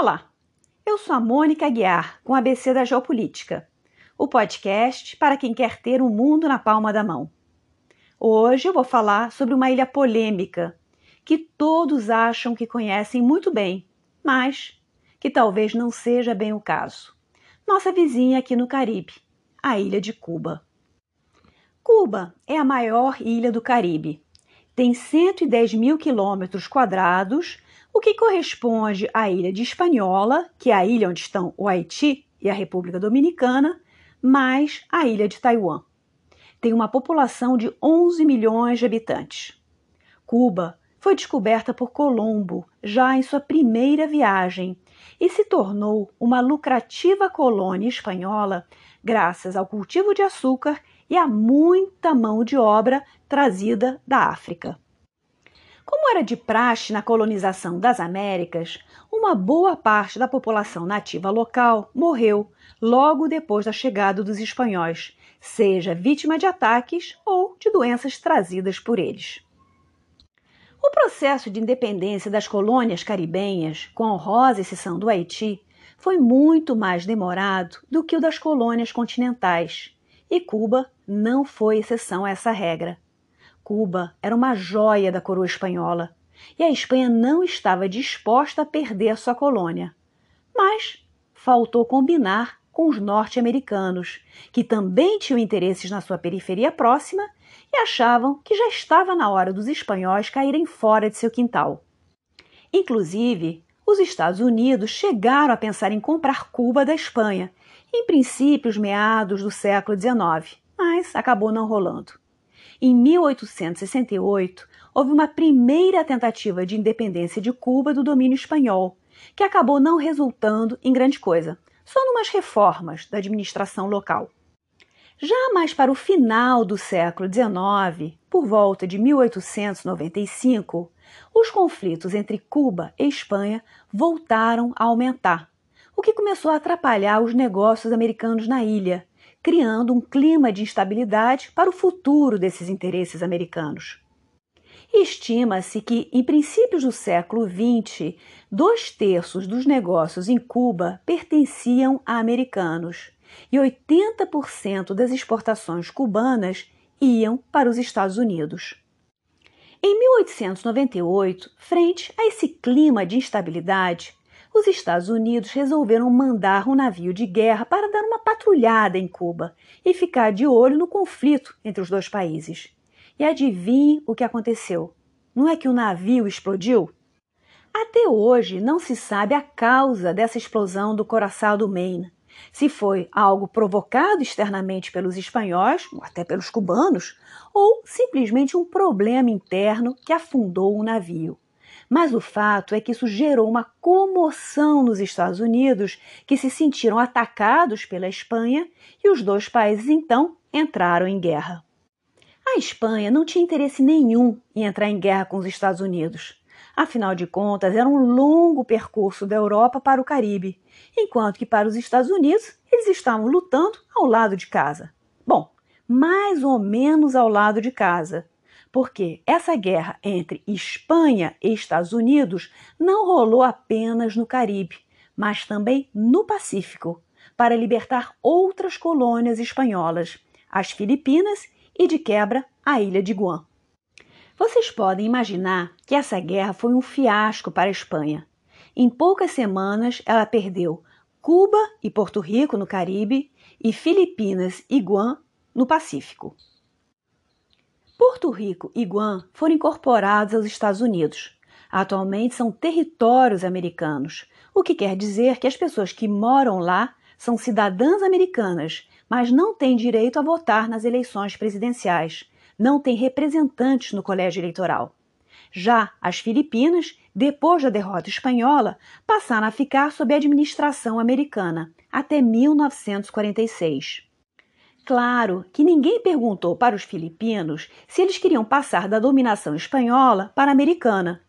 Olá, eu sou a Mônica Aguiar, com a ABC da Geopolítica, o podcast para quem quer ter o um mundo na palma da mão. Hoje eu vou falar sobre uma ilha polêmica que todos acham que conhecem muito bem, mas que talvez não seja bem o caso. Nossa vizinha aqui no Caribe, a ilha de Cuba. Cuba é a maior ilha do Caribe. Tem 110 mil quilômetros quadrados o que corresponde à ilha de Hispaniola, que é a ilha onde estão o Haiti e a República Dominicana, mais a ilha de Taiwan. Tem uma população de 11 milhões de habitantes. Cuba foi descoberta por Colombo já em sua primeira viagem e se tornou uma lucrativa colônia espanhola graças ao cultivo de açúcar e a muita mão de obra trazida da África. Como era de praxe na colonização das Américas, uma boa parte da população nativa local morreu logo depois da chegada dos espanhóis, seja vítima de ataques ou de doenças trazidas por eles. O processo de independência das colônias caribenhas, com a honrosa exceção do Haiti, foi muito mais demorado do que o das colônias continentais, e Cuba não foi exceção a essa regra. Cuba era uma joia da coroa espanhola e a Espanha não estava disposta a perder sua colônia. Mas faltou combinar com os norte-americanos, que também tinham interesses na sua periferia próxima e achavam que já estava na hora dos espanhóis caírem fora de seu quintal. Inclusive, os Estados Unidos chegaram a pensar em comprar Cuba da Espanha, em princípios meados do século XIX, mas acabou não rolando. Em 1868, houve uma primeira tentativa de independência de Cuba do domínio espanhol, que acabou não resultando em grande coisa, só numas reformas da administração local. Já mais para o final do século XIX, por volta de 1895, os conflitos entre Cuba e Espanha voltaram a aumentar, o que começou a atrapalhar os negócios americanos na ilha, criando um clima de instabilidade para o futuro desses interesses americanos. Estima-se que, em princípios do século XX, dois terços dos negócios em Cuba pertenciam a americanos e 80% das exportações cubanas iam para os Estados Unidos. Em 1898, frente a esse clima de instabilidade, os Estados Unidos resolveram mandar um navio de guerra para dar uma patrulhada em Cuba e ficar de olho no conflito entre os dois países. E adivinhe o que aconteceu? Não é que o navio explodiu? Até hoje não se sabe a causa dessa explosão do Coração do Maine. Se foi algo provocado externamente pelos espanhóis, ou até pelos cubanos, ou simplesmente um problema interno que afundou o navio. Mas o fato é que isso gerou uma comoção nos Estados Unidos, que se sentiram atacados pela Espanha e os dois países então entraram em guerra. A Espanha não tinha interesse nenhum em entrar em guerra com os Estados Unidos. Afinal de contas, era um longo percurso da Europa para o Caribe, enquanto que para os Estados Unidos eles estavam lutando ao lado de casa. Bom, mais ou menos ao lado de casa, porque essa guerra entre Espanha e Estados Unidos não rolou apenas no Caribe, mas também no Pacífico, para libertar outras colônias espanholas, as Filipinas e, de quebra, a ilha de Guam. Vocês podem imaginar que essa guerra foi um fiasco para a Espanha. Em poucas semanas, ela perdeu Cuba e Porto Rico no Caribe e Filipinas e Guam no Pacífico. Porto Rico e Guam foram incorporados aos Estados Unidos. Atualmente são territórios americanos, o que quer dizer que as pessoas que moram lá são cidadãs americanas, mas não têm direito a votar nas eleições presidenciais, não têm representantes no colégio eleitoral. Já as Filipinas, depois da derrota espanhola, passaram a ficar sob administração americana até 1946. Claro que ninguém perguntou para os filipinos se eles queriam passar da dominação espanhola para a americana.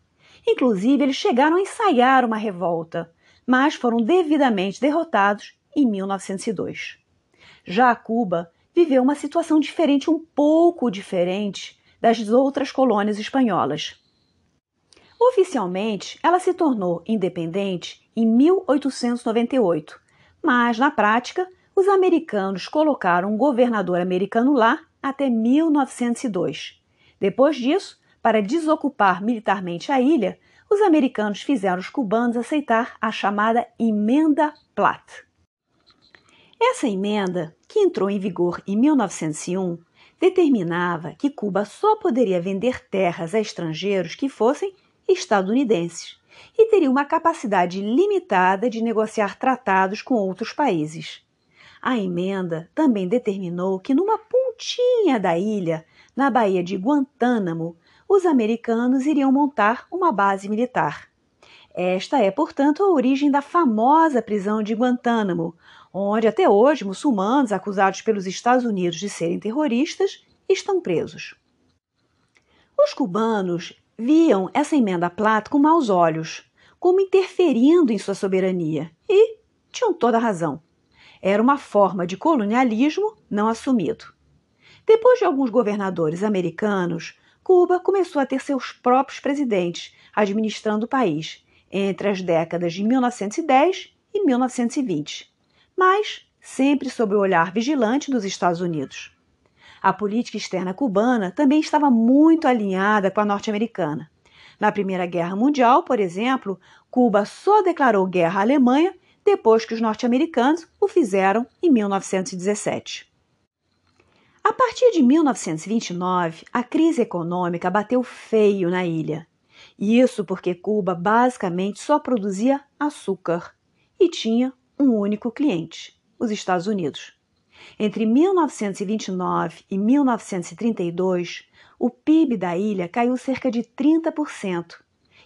Inclusive, eles chegaram a ensaiar uma revolta, mas foram devidamente derrotados em 1902. Já Cuba viveu uma situação diferente, um pouco diferente das outras colônias espanholas. Oficialmente, ela se tornou independente em 1898, mas na prática, os americanos colocaram um governador americano lá até 1902. Depois disso, para desocupar militarmente a ilha, os americanos fizeram os cubanos aceitar a chamada Emenda Platt. Essa emenda, que entrou em vigor em 1901, determinava que Cuba só poderia vender terras a estrangeiros que fossem estadunidenses e teria uma capacidade limitada de negociar tratados com outros países. A emenda também determinou que numa pontinha da ilha, na Baía de Guantánamo, os americanos iriam montar uma base militar. Esta é, portanto, a origem da famosa prisão de Guantánamo, onde até hoje muçulmanos acusados pelos Estados Unidos de serem terroristas estão presos. Os cubanos viam essa emenda Plata com maus olhos, como interferindo em sua soberania, e tinham toda a razão. Era uma forma de colonialismo não assumido. Depois de alguns governadores americanos, Cuba começou a ter seus próprios presidentes administrando o país entre as décadas de 1910 e 1920, mas sempre sob o olhar vigilante dos Estados Unidos. A política externa cubana também estava muito alinhada com a norte-americana. Na Primeira Guerra Mundial, por exemplo, Cuba só declarou guerra à Alemanha depois que os norte-americanos o fizeram em 1917. A partir de 1929, a crise econômica bateu feio na ilha. Isso porque Cuba basicamente só produzia açúcar e tinha um único cliente, os Estados Unidos. Entre 1929 e 1932, o PIB da ilha caiu cerca de 30%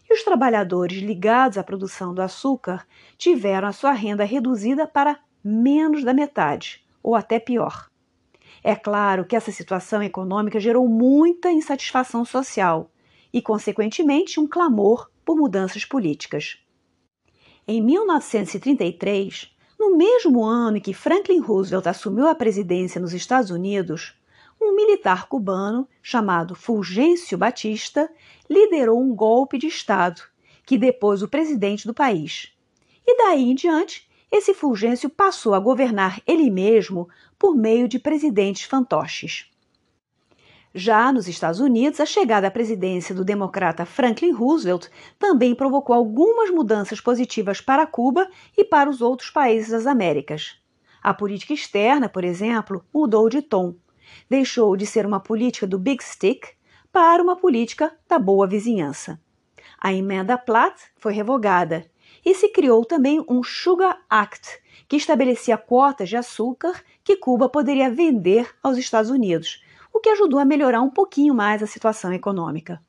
e os trabalhadores ligados à produção do açúcar tiveram a sua renda reduzida para menos da metade, ou até pior. É claro que essa situação econômica gerou muita insatisfação social e, consequentemente, um clamor por mudanças políticas. Em 1933, no mesmo ano em que Franklin Roosevelt assumiu a presidência nos Estados Unidos, um militar cubano chamado Fulgêncio Batista liderou um golpe de Estado que depôs o presidente do país. E daí em diante, esse Fulgêncio passou a governar ele mesmo por meio de presidentes fantoches. Já nos Estados Unidos, a chegada à presidência do democrata Franklin Roosevelt também provocou algumas mudanças positivas para Cuba e para os outros países das Américas. A política externa, por exemplo, mudou de tom deixou de ser uma política do Big Stick para uma política da boa vizinhança. A emenda Platt foi revogada e se criou também um Sugar Act, que estabelecia quotas de açúcar que Cuba poderia vender aos Estados Unidos, o que ajudou a melhorar um pouquinho mais a situação econômica.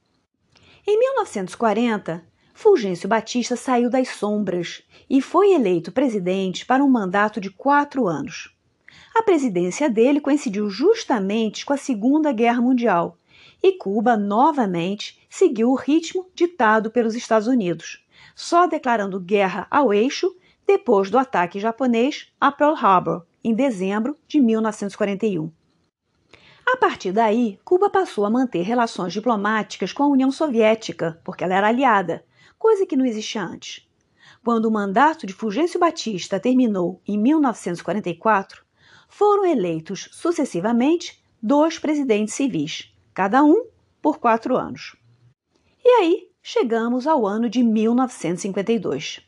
Em 1940, Fulgêncio Batista saiu das sombras e foi eleito presidente para um mandato de quatro anos. A presidência dele coincidiu justamente com a Segunda Guerra Mundial e Cuba novamente seguiu o ritmo ditado pelos Estados Unidos, só declarando guerra ao eixo depois do ataque japonês a Pearl Harbor, em dezembro de 1941. A partir daí, Cuba passou a manter relações diplomáticas com a União Soviética, porque ela era aliada, coisa que não existia antes. Quando o mandato de Fulgêncio Batista terminou em 1944, foram eleitos sucessivamente dois presidentes civis, cada um por quatro anos. E aí chegamos ao ano de 1952.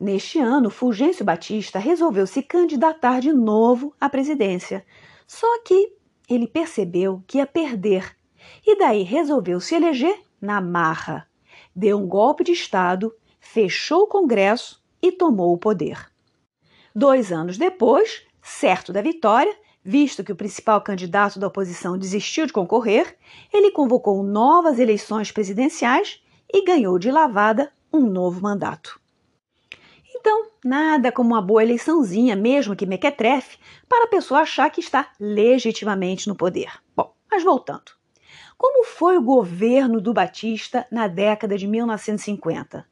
Neste ano, Fulgêncio Batista resolveu se candidatar de novo à presidência, só que ele percebeu que ia perder e daí resolveu se eleger na marra. Deu um golpe de Estado, fechou o Congresso e tomou o poder. Dois anos depois, Certo da vitória, visto que o principal candidato da oposição desistiu de concorrer, ele convocou novas eleições presidenciais e ganhou de lavada um novo mandato. Então, nada como uma boa eleiçãozinha, mesmo que mequetrefe, para a pessoa achar que está legitimamente no poder. Bom, mas voltando. Como foi o governo do Batista na década de 1950?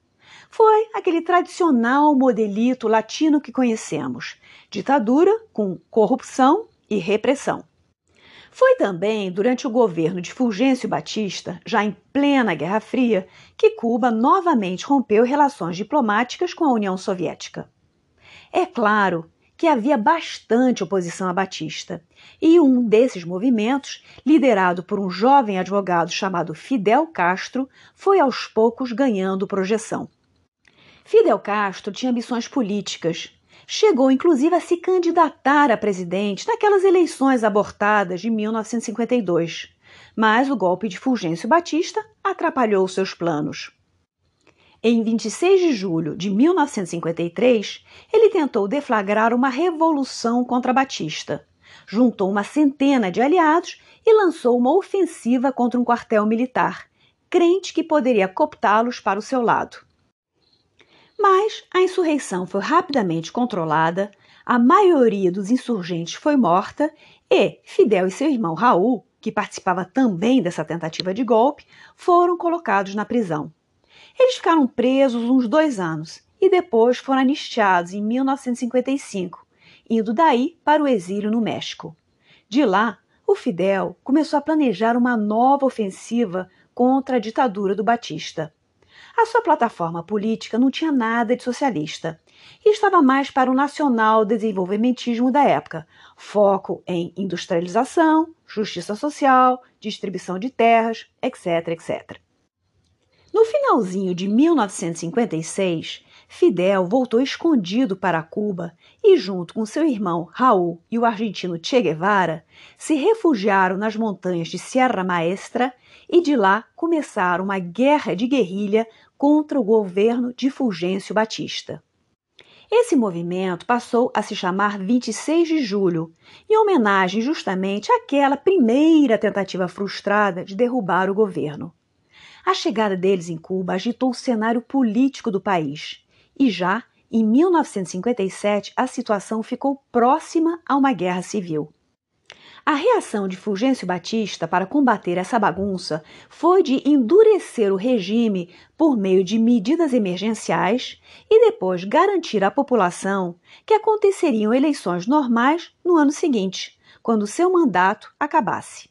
Foi aquele tradicional modelito latino que conhecemos: ditadura com corrupção e repressão. Foi também durante o governo de Fulgêncio Batista, já em plena Guerra Fria, que Cuba novamente rompeu relações diplomáticas com a União Soviética. É claro que havia bastante oposição a Batista, e um desses movimentos, liderado por um jovem advogado chamado Fidel Castro, foi aos poucos ganhando projeção. Fidel Castro tinha ambições políticas. Chegou inclusive a se candidatar a presidente naquelas eleições abortadas de 1952, mas o golpe de Fulgêncio Batista atrapalhou seus planos. Em 26 de julho de 1953, ele tentou deflagrar uma revolução contra Batista. Juntou uma centena de aliados e lançou uma ofensiva contra um quartel militar, crente que poderia cooptá-los para o seu lado. Mas a insurreição foi rapidamente controlada, a maioria dos insurgentes foi morta e Fidel e seu irmão Raul, que participava também dessa tentativa de golpe, foram colocados na prisão. Eles ficaram presos uns dois anos e depois foram anistiados em 1955, indo daí para o exílio no México. De lá, o Fidel começou a planejar uma nova ofensiva contra a ditadura do Batista. A sua plataforma política não tinha nada de socialista e estava mais para o nacional desenvolvimentismo da época, foco em industrialização, justiça social, distribuição de terras, etc, etc. No finalzinho de 1956, Fidel voltou escondido para Cuba e, junto com seu irmão Raul e o argentino Che Guevara, se refugiaram nas montanhas de Sierra Maestra e de lá começaram uma guerra de guerrilha contra o governo de Fulgêncio Batista. Esse movimento passou a se chamar 26 de Julho, em homenagem justamente àquela primeira tentativa frustrada de derrubar o governo. A chegada deles em Cuba agitou o cenário político do país e já em 1957 a situação ficou próxima a uma guerra civil. A reação de Fulgêncio Batista para combater essa bagunça foi de endurecer o regime por meio de medidas emergenciais e depois garantir à população que aconteceriam eleições normais no ano seguinte, quando seu mandato acabasse.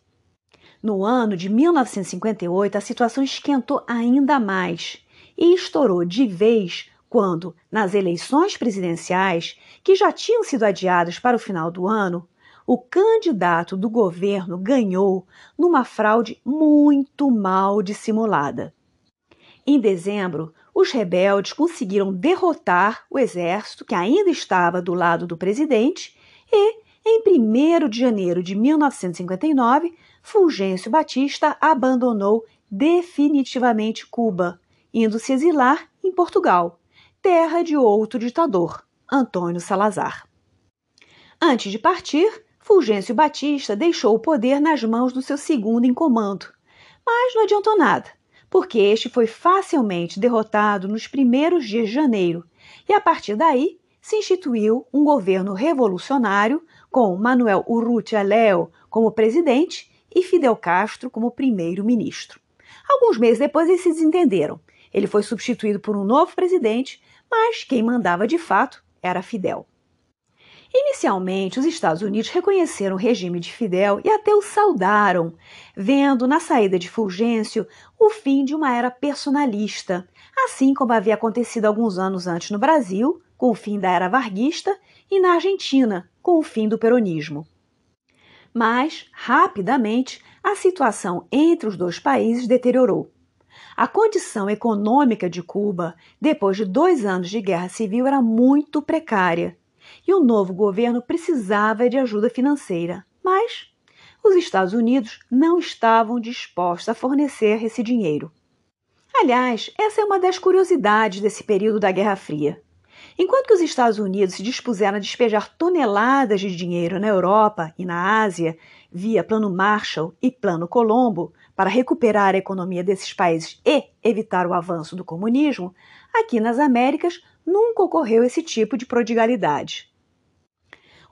No ano de 1958, a situação esquentou ainda mais e estourou de vez quando, nas eleições presidenciais, que já tinham sido adiadas para o final do ano, o candidato do governo ganhou numa fraude muito mal dissimulada. Em dezembro, os rebeldes conseguiram derrotar o exército que ainda estava do lado do presidente e, em 1 de janeiro de 1959, Fulgêncio Batista abandonou definitivamente Cuba, indo se exilar em Portugal, terra de outro ditador, Antônio Salazar. Antes de partir, Fulgêncio Batista deixou o poder nas mãos do seu segundo em comando, mas não adiantou nada, porque este foi facilmente derrotado nos primeiros dias de janeiro, e a partir daí se instituiu um governo revolucionário com Manuel Urrutia Leo como presidente e Fidel Castro como primeiro-ministro. Alguns meses depois eles se desentenderam. Ele foi substituído por um novo presidente, mas quem mandava de fato era Fidel. Inicialmente, os Estados Unidos reconheceram o regime de Fidel e até o saudaram, vendo na saída de Fulgêncio o fim de uma era personalista, assim como havia acontecido alguns anos antes no Brasil, com o fim da era varguista, e na Argentina, com o fim do peronismo. Mas, rapidamente, a situação entre os dois países deteriorou. A condição econômica de Cuba, depois de dois anos de guerra civil, era muito precária e o novo governo precisava de ajuda financeira. Mas os Estados Unidos não estavam dispostos a fornecer esse dinheiro. Aliás, essa é uma das curiosidades desse período da Guerra Fria. Enquanto que os Estados Unidos se dispuseram a despejar toneladas de dinheiro na Europa e na Ásia, via Plano Marshall e Plano Colombo, para recuperar a economia desses países e evitar o avanço do comunismo, aqui nas Américas nunca ocorreu esse tipo de prodigalidade.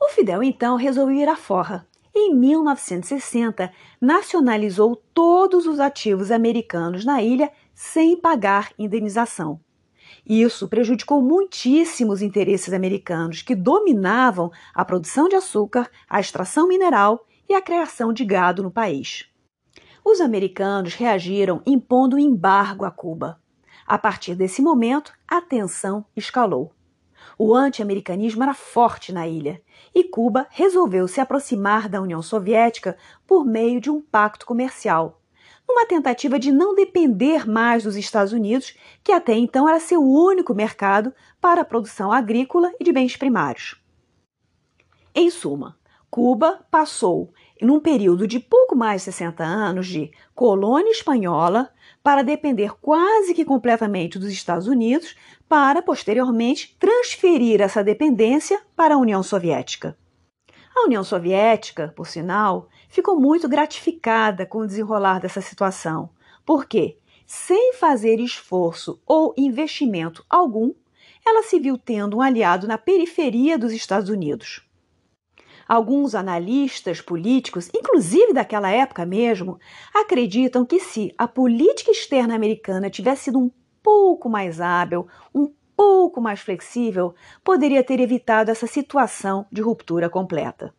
O Fidel então resolveu ir à forra em 1960, nacionalizou todos os ativos americanos na ilha sem pagar indenização. Isso prejudicou muitíssimo os interesses americanos, que dominavam a produção de açúcar, a extração mineral e a criação de gado no país. Os americanos reagiram impondo embargo a Cuba. A partir desse momento, a tensão escalou. O anti-americanismo era forte na ilha e Cuba resolveu se aproximar da União Soviética por meio de um pacto comercial, numa tentativa de não depender mais dos Estados Unidos, que até então era seu único mercado para a produção agrícola e de bens primários. Em suma, Cuba passou, num período de pouco mais de 60 anos, de colônia espanhola para depender quase que completamente dos Estados Unidos, para posteriormente transferir essa dependência para a União Soviética. A União Soviética, por sinal, ficou muito gratificada com o desenrolar dessa situação, porque, sem fazer esforço ou investimento algum, ela se viu tendo um aliado na periferia dos Estados Unidos. Alguns analistas políticos, inclusive daquela época mesmo, acreditam que se a política externa americana tivesse sido um pouco mais hábil, um pouco mais flexível, poderia ter evitado essa situação de ruptura completa.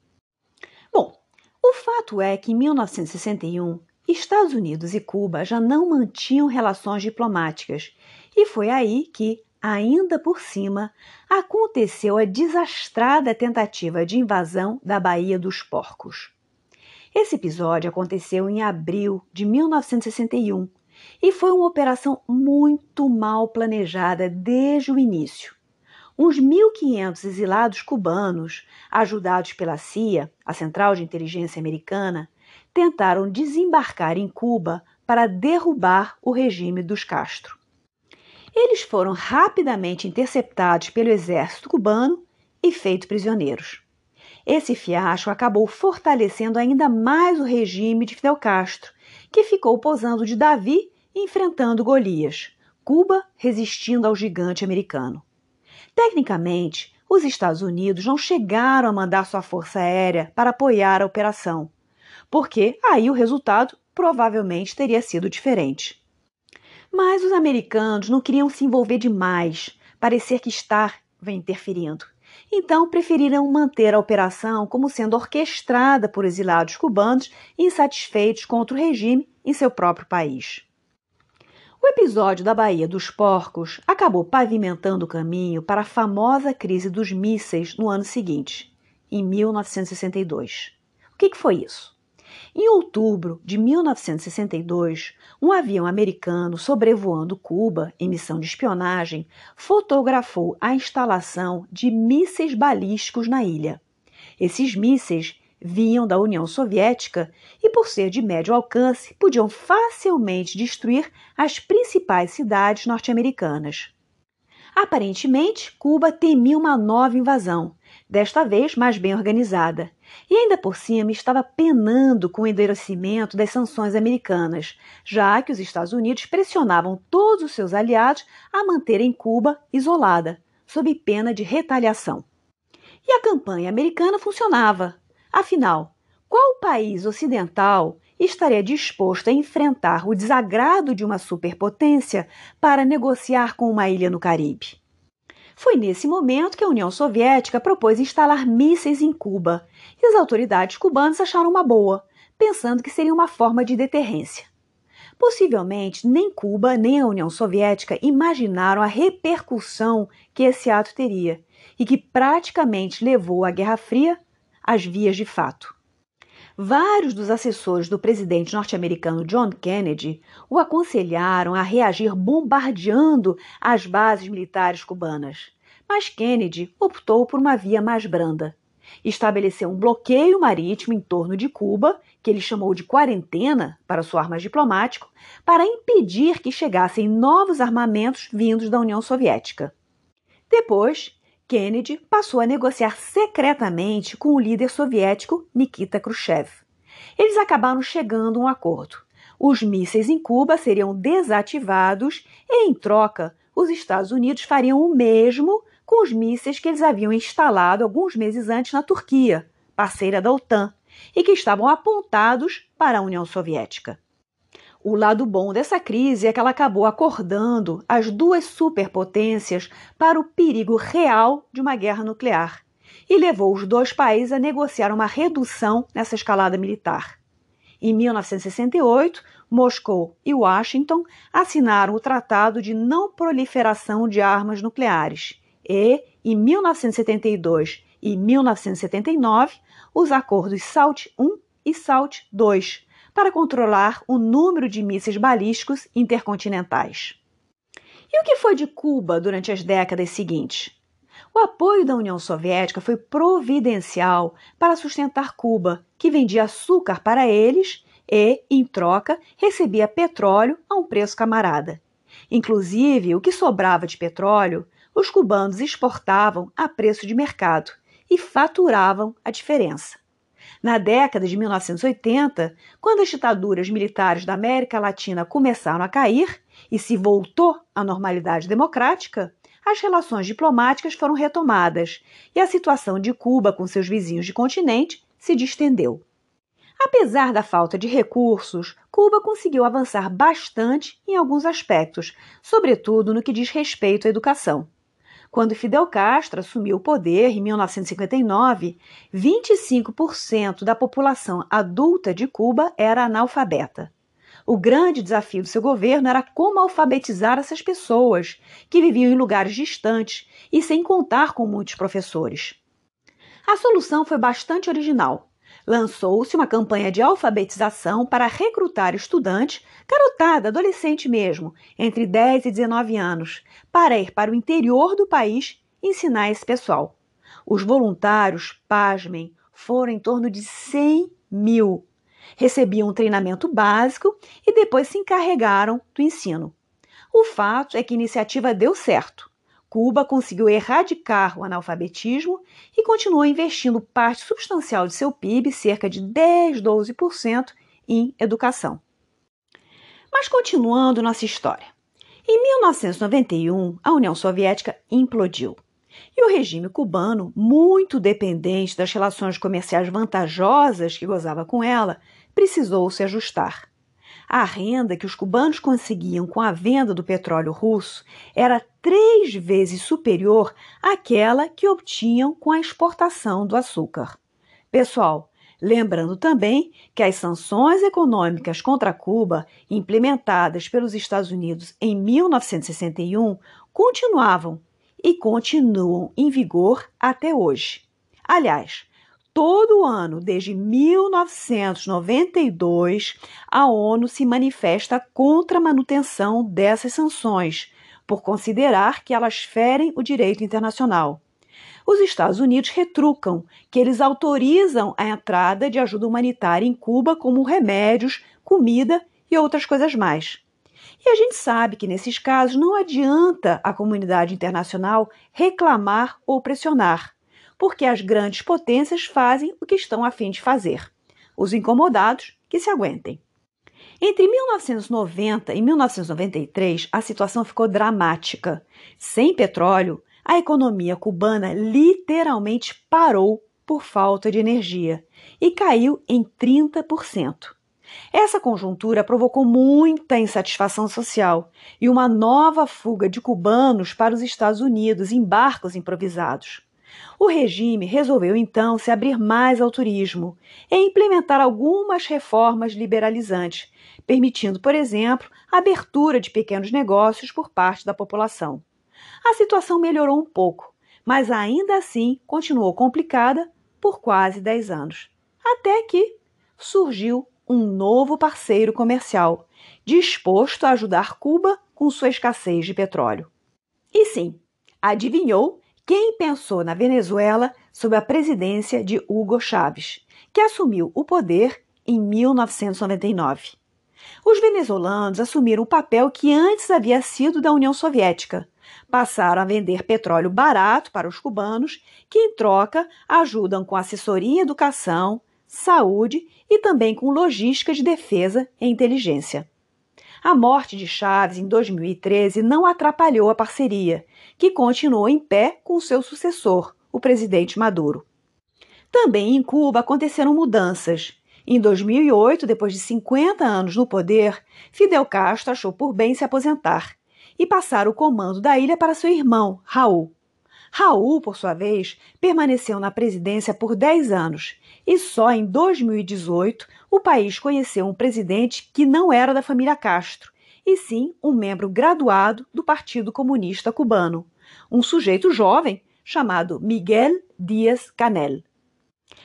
Bom, o fato é que em 1961, Estados Unidos e Cuba já não mantinham relações diplomáticas, e foi aí que, ainda por cima, aconteceu a desastrada tentativa de invasão da Baía dos Porcos. Esse episódio aconteceu em abril de 1961 e foi uma operação muito mal planejada desde o início. Uns 1.500 exilados cubanos, ajudados pela CIA, a Central de Inteligência Americana, tentaram desembarcar em Cuba para derrubar o regime dos Castro. Eles foram rapidamente interceptados pelo exército cubano e feitos prisioneiros. Esse fiasco acabou fortalecendo ainda mais o regime de Fidel Castro, que ficou posando de Davi enfrentando Golias, Cuba resistindo ao gigante americano. Tecnicamente, os Estados Unidos não chegaram a mandar sua força aérea para apoiar a operação, porque aí o resultado provavelmente teria sido diferente. Mas os americanos não queriam se envolver demais, parecer que estava interferindo. Então preferiram manter a operação como sendo orquestrada por exilados cubanos insatisfeitos contra o regime em seu próprio país. O episódio da Baía dos Porcos acabou pavimentando o caminho para a famosa crise dos mísseis no ano seguinte, em 1962. O que, que foi isso? Em outubro de 1962, um avião americano sobrevoando Cuba em missão de espionagem fotografou a instalação de mísseis balísticos na ilha. Esses mísseis vinham da União Soviética e, por ser de médio alcance, podiam facilmente destruir as principais cidades norte-americanas. Aparentemente, Cuba temia uma nova invasão, desta vez mais bem organizada, e ainda por cima estava penando com o endurecimento das sanções americanas, já que os Estados Unidos pressionavam todos os seus aliados a manterem Cuba isolada, sob pena de retaliação. E a campanha americana funcionava. Afinal, qual país ocidental estaria disposto a enfrentar o desagrado de uma superpotência para negociar com uma ilha no Caribe? Foi nesse momento que a União Soviética propôs instalar mísseis em Cuba, e as autoridades cubanas acharam uma boa, pensando que seria uma forma de deterrência. Possivelmente, nem Cuba nem a União Soviética imaginaram a repercussão que esse ato teria e que praticamente levou à Guerra Fria as vias de fato. Vários dos assessores do presidente norte-americano John Kennedy o aconselharam a reagir bombardeando as bases militares cubanas. Mas Kennedy optou por uma via mais branda. Estabeleceu um bloqueio marítimo em torno de Cuba, que ele chamou de quarentena para soar mais diplomático, para impedir que chegassem novos armamentos vindos da União Soviética. Depois, Kennedy passou a negociar secretamente com o líder soviético Nikita Khrushchev. Eles acabaram chegando a um acordo. Os mísseis em Cuba seriam desativados e, em troca, os Estados Unidos fariam o mesmo com os mísseis que eles haviam instalado alguns meses antes na Turquia, parceira da OTAN, e que estavam apontados para a União Soviética. O lado bom dessa crise é que ela acabou acordando as duas superpotências para o perigo real de uma guerra nuclear e levou os dois países a negociar uma redução nessa escalada militar. Em 1968, Moscou e Washington assinaram o Tratado de Não Proliferação de Armas Nucleares e, em 1972 e 1979, os acordos SALT I e SALT II, para controlar o número de mísseis balísticos intercontinentais. E o que foi de Cuba durante as décadas seguintes? O apoio da União Soviética foi providencial para sustentar Cuba, que vendia açúcar para eles e, em troca, recebia petróleo a um preço camarada. Inclusive, o que sobrava de petróleo, os cubanos exportavam a preço de mercado e faturavam a diferença. Na década de 1980, quando as ditaduras militares da América Latina começaram a cair e se voltou à normalidade democrática, as relações diplomáticas foram retomadas e a situação de Cuba com seus vizinhos de continente se distendeu. Apesar da falta de recursos, Cuba conseguiu avançar bastante em alguns aspectos, sobretudo no que diz respeito à educação. Quando Fidel Castro assumiu o poder em 1959, 25% da população adulta de Cuba era analfabeta. O grande desafio do seu governo era como alfabetizar essas pessoas, que viviam em lugares distantes e sem contar com muitos professores. A solução foi bastante original lançou-se uma campanha de alfabetização para recrutar estudantes, garotada, adolescente mesmo, entre 10 e 19 anos, para ir para o interior do país ensinar esse pessoal. Os voluntários, pasmem, foram em torno de 100 mil. Recebiam um treinamento básico e depois se encarregaram do ensino. O fato é que a iniciativa deu certo. Cuba conseguiu erradicar o analfabetismo e continuou investindo parte substancial de seu PIB, cerca de 10, 12%, em educação. Mas continuando nossa história. Em 1991, a União Soviética implodiu. E o regime cubano, muito dependente das relações comerciais vantajosas que gozava com ela, precisou se ajustar. A renda que os cubanos conseguiam com a venda do petróleo russo era três vezes superior àquela que obtinham com a exportação do açúcar. Pessoal, lembrando também que as sanções econômicas contra Cuba, implementadas pelos Estados Unidos em 1961, continuavam e continuam em vigor até hoje. Aliás, todo ano, desde 1992, a ONU se manifesta contra a manutenção dessas sanções, por considerar que elas ferem o direito internacional. Os Estados Unidos retrucam que eles autorizam a entrada de ajuda humanitária em Cuba como remédios, comida e outras coisas mais. E a gente sabe que nesses casos não adianta a comunidade internacional reclamar ou pressionar porque as grandes potências fazem o que estão a fim de fazer. Os incomodados que se aguentem. Entre 1990 e 1993, a situação ficou dramática. Sem petróleo, a economia cubana literalmente parou por falta de energia e caiu em 30%. Essa conjuntura provocou muita insatisfação social e uma nova fuga de cubanos para os Estados Unidos em barcos improvisados. O regime resolveu então se abrir mais ao turismo e implementar algumas reformas liberalizantes, permitindo, por exemplo, a abertura de pequenos negócios por parte da população. A situação melhorou um pouco, mas ainda assim continuou complicada por quase 10 anos, até que surgiu um novo parceiro comercial, disposto a ajudar Cuba com sua escassez de petróleo. E sim, adivinhou quem pensou na Venezuela sob a presidência de Hugo Chávez, que assumiu o poder em 1999. Os venezuelanos assumiram o papel que antes havia sido da União Soviética. Passaram a vender petróleo barato para os cubanos, que em troca ajudam com assessoria em educação, saúde e também com logística de defesa e inteligência. A morte de Chaves em 2013 não atrapalhou a parceria, que continuou em pé com seu sucessor, o presidente Maduro. Também em Cuba aconteceram mudanças. Em 2008, depois de 50 anos no poder, Fidel Castro achou por bem se aposentar e passar o comando da ilha para seu irmão, Raul. Raul, por sua vez, permaneceu na presidência por 10 anos e só em 2018 o país conheceu um presidente que não era da família Castro, e sim um membro graduado do Partido Comunista Cubano, um sujeito jovem chamado Miguel Díaz Canel.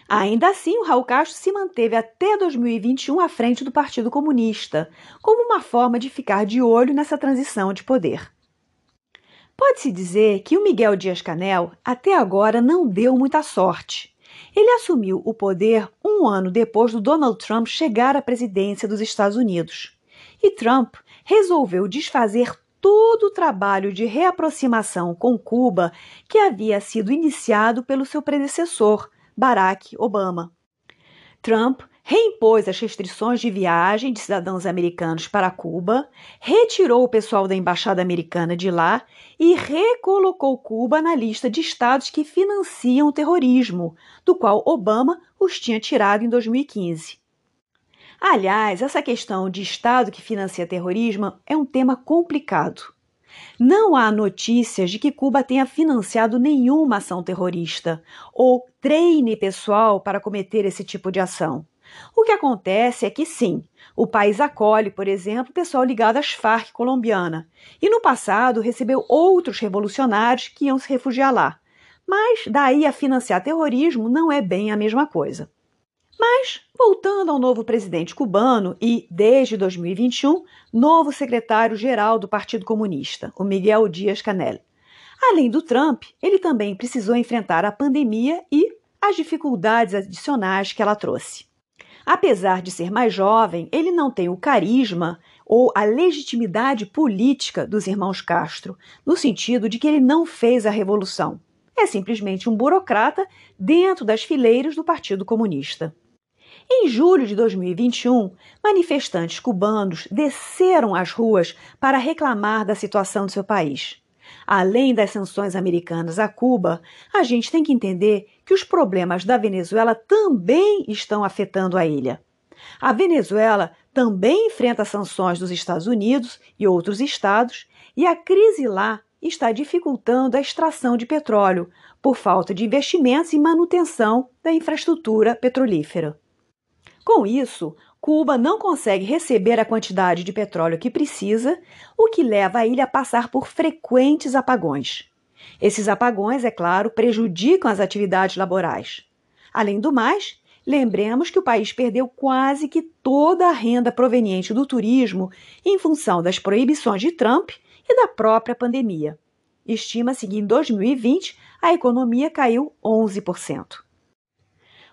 Ainda assim, o Raul Castro se manteve até 2021 à frente do Partido Comunista, como uma forma de ficar de olho nessa transição de poder. Pode-se dizer que o Miguel Dias-Canel até agora não deu muita sorte. Ele assumiu o poder um ano depois do Donald Trump chegar à presidência dos Estados Unidos. E Trump resolveu desfazer todo o trabalho de reaproximação com Cuba que havia sido iniciado pelo seu predecessor, Barack Obama. Trump reimpôs as restrições de viagem de cidadãos americanos para Cuba, retirou o pessoal da embaixada americana de lá e recolocou Cuba na lista de estados que financiam o terrorismo, do qual Obama os tinha tirado em 2015. Aliás, essa questão de estado que financia terrorismo é um tema complicado. Não há notícias de que Cuba tenha financiado nenhuma ação terrorista ou treine pessoal para cometer esse tipo de ação. O que acontece é que sim, o país acolhe, por exemplo, pessoal ligado às Farc colombiana, e no passado recebeu outros revolucionários que iam se refugiar lá. Mas daí a financiar terrorismo não é bem a mesma coisa. Mas, voltando ao novo presidente cubano e, desde 2021, novo secretário-geral do Partido Comunista, o Miguel Dias-Canel. Além do Trump, ele também precisou enfrentar a pandemia e as dificuldades adicionais que ela trouxe. Apesar de ser mais jovem, ele não tem o carisma ou a legitimidade política dos irmãos Castro, no sentido de que ele não fez a revolução. É simplesmente um burocrata dentro das fileiras do Partido Comunista. Em julho de 2021, manifestantes cubanos desceram às ruas para reclamar da situação do seu país. Além das sanções americanas a Cuba, a gente tem que entender que os problemas da Venezuela também estão afetando a ilha. A Venezuela também enfrenta sanções dos Estados Unidos e outros estados, e a crise lá está dificultando a extração de petróleo por falta de investimentos e manutenção da infraestrutura petrolífera. Com isso, Cuba não consegue receber a quantidade de petróleo que precisa, o que leva a ilha a passar por frequentes apagões. Esses apagões, é claro, prejudicam as atividades laborais. Além do mais, lembremos que o país perdeu quase que toda a renda proveniente do turismo em função das proibições de Trump e da própria pandemia. Estima-se que em 2020 a economia caiu 11%.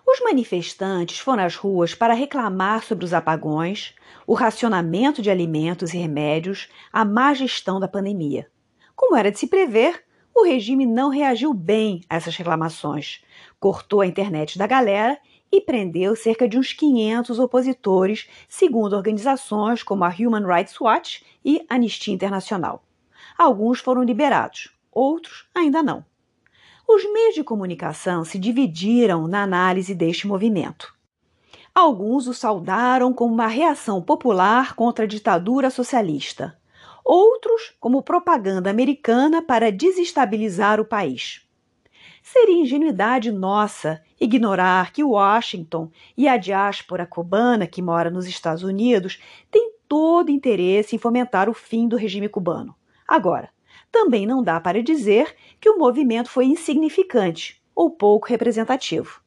Os manifestantes foram às ruas para reclamar sobre os apagões, o racionamento de alimentos e remédios, a má gestão da pandemia. Como era de se prever, o regime não reagiu bem a essas reclamações, cortou a internet da galera e prendeu cerca de uns 500 opositores, segundo organizações como a Human Rights Watch e Anistia Internacional. Alguns foram liberados, outros ainda não. Os meios de comunicação se dividiram na análise deste movimento. Alguns o saudaram como uma reação popular contra a ditadura socialista, outros como propaganda americana para desestabilizar o país. Seria ingenuidade nossa ignorar que Washington e a diáspora cubana que mora nos Estados Unidos têm todo interesse em fomentar o fim do regime cubano. Agora, também não dá para dizer que o movimento foi insignificante ou pouco representativo.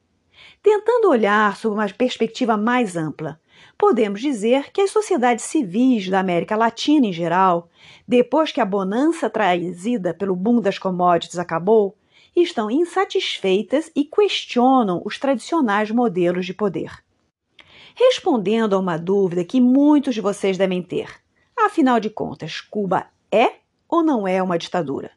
Tentando olhar sob uma perspectiva mais ampla, podemos dizer que as sociedades civis da América Latina em geral, depois que a bonança trazida pelo boom das commodities acabou, estão insatisfeitas e questionam os tradicionais modelos de poder. Respondendo a uma dúvida que muitos de vocês devem ter, afinal de contas, Cuba é ou não é uma ditadura?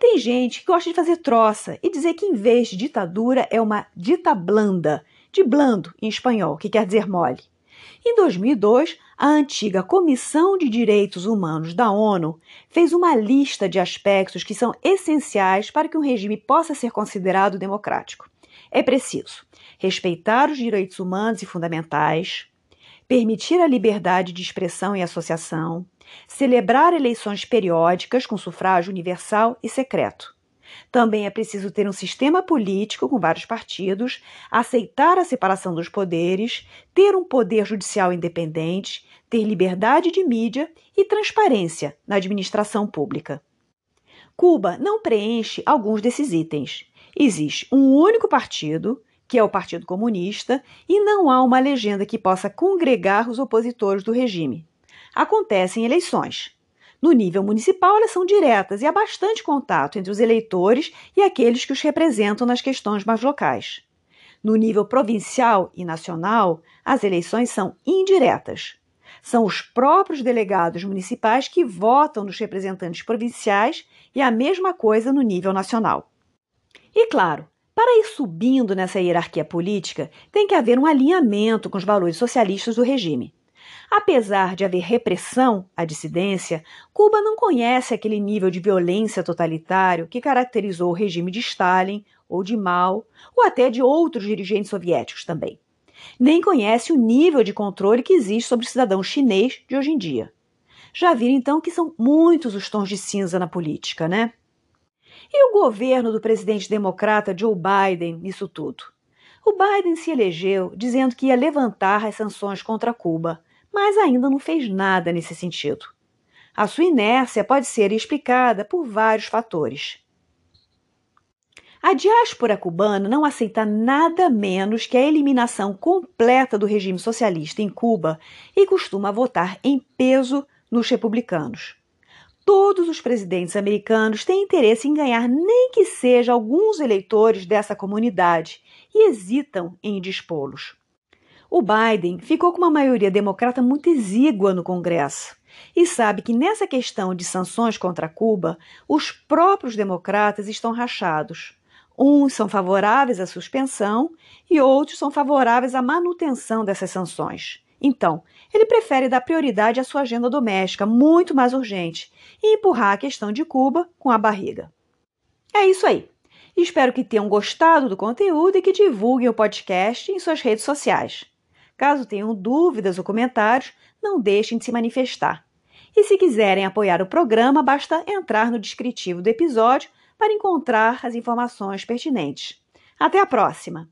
Tem gente que gosta de fazer troça e dizer que em vez de ditadura é uma dita blanda, de blando em espanhol, que quer dizer mole. Em 2002, a antiga Comissão de Direitos Humanos da ONU fez uma lista de aspectos que são essenciais para que um regime possa ser considerado democrático. É preciso respeitar os direitos humanos e fundamentais, permitir a liberdade de expressão e associação, celebrar eleições periódicas com sufrágio universal e secreto, Também é preciso ter um sistema político com vários partidos, aceitar a separação dos poderes, ter um poder judicial independente, ter liberdade de mídia e transparência na administração pública. Cuba não preenche alguns desses itens. Existe um único partido, que é o Partido Comunista, e não há uma legenda que possa congregar os opositores do regime. Acontecem eleições. No nível municipal, elas são diretas e há bastante contato entre os eleitores e aqueles que os representam nas questões mais locais. No nível provincial e nacional, as eleições são indiretas. São os próprios delegados municipais que votam nos representantes provinciais e a mesma coisa no nível nacional. E claro, para ir subindo nessa hierarquia política, tem que haver um alinhamento com os valores socialistas do regime. Apesar de haver repressão à dissidência, Cuba não conhece aquele nível de violência totalitário que caracterizou o regime de Stalin ou de Mao, ou até de outros dirigentes soviéticos também. Nem conhece o nível de controle que existe sobre o cidadão chinês de hoje em dia. Já viram então que são muitos os tons de cinza na política, né? E o governo do presidente democrata Joe Biden nisso tudo? O Biden se elegeu dizendo que ia levantar as sanções contra Cuba, mas ainda não fez nada nesse sentido. A sua inércia pode ser explicada por vários fatores. A diáspora cubana não aceita nada menos que a eliminação completa do regime socialista em Cuba e costuma votar em peso nos republicanos. Todos os presidentes americanos têm interesse em ganhar nem que seja alguns eleitores dessa comunidade e hesitam em dispô-los. O Biden ficou com uma maioria democrata muito exígua no Congresso e sabe que nessa questão de sanções contra Cuba, os próprios democratas estão rachados. Uns são favoráveis à suspensão e outros são favoráveis à manutenção dessas sanções. Então, ele prefere dar prioridade à sua agenda doméstica, muito mais urgente, e empurrar a questão de Cuba com a barriga. É isso aí. Espero que tenham gostado do conteúdo e que divulguem o podcast em suas redes sociais. Caso tenham dúvidas ou comentários, não deixem de se manifestar. E se quiserem apoiar o programa, basta entrar no descritivo do episódio para encontrar as informações pertinentes. Até a próxima!